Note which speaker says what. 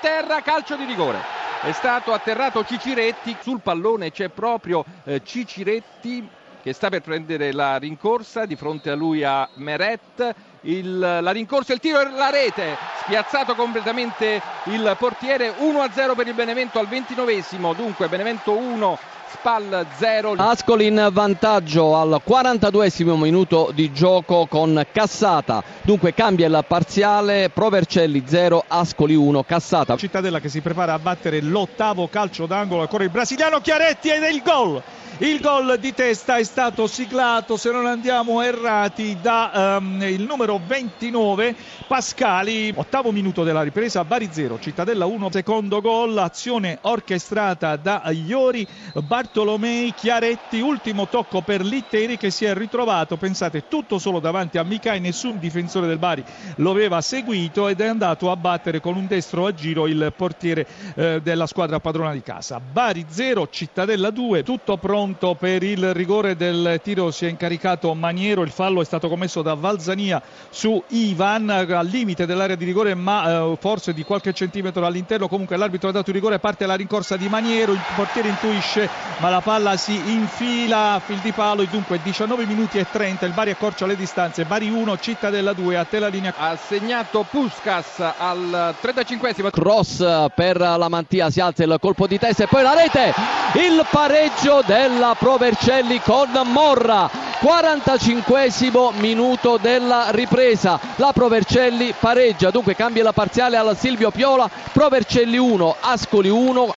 Speaker 1: terra, calcio di rigore. È stato atterrato Ciciretti, sul pallone c'è proprio eh, Ciciretti che sta per prendere la rincorsa, di fronte a lui a Meret, il, la rincorsa, il tiro e la rete, spiazzato completamente il portiere, 1-0 per il Benevento al 29esimo, dunque Benevento 1, Spal 0.
Speaker 2: Ascoli in vantaggio al 42esimo minuto di gioco con Cassata. Dunque cambia il parziale, Provercelli 0, Ascoli 1, Cassata.
Speaker 3: Cittadella che si prepara a battere l'ottavo calcio d'angolo, ancora il brasiliano Chiaretti ed è il gol il gol di testa è stato siglato, se non andiamo errati, da um, il numero 29 Pascali. Ottavo minuto della ripresa, Bari 0, Cittadella 1, secondo gol, azione orchestrata da Iori, Bartolomei, Chiaretti, ultimo tocco per Litteri che si è ritrovato, pensate, tutto solo davanti a Micai, nessun difensore del Bari lo aveva seguito ed è andato a battere con un destro a giro il portiere eh, della squadra padrona di casa. Bari 0, Cittadella 2, tutto pronto pronto per il rigore del tiro. Si è incaricato Maniero, il fallo è stato commesso da Valzania su Ivan al limite dell'area di rigore ma eh, forse di qualche centimetro all'interno, comunque l'arbitro ha dato il rigore, parte la rincorsa di Maniero, il portiere intuisce ma la palla si infila a fil di palo. E dunque 19 minuti e 30, il Bari accorcia le distanze, Bari 1, Cittadella 2, a te la linea.
Speaker 1: Ha segnato Puskas al 35esimo.
Speaker 2: Cross per la Mantia, si alza il colpo di testa e poi la rete, il pareggio del la Provercelli con Morra. 45 minuto della ripresa. La Provercelli pareggia. Dunque cambia la parziale al Silvio Piola. Provercelli 1 Ascoli 1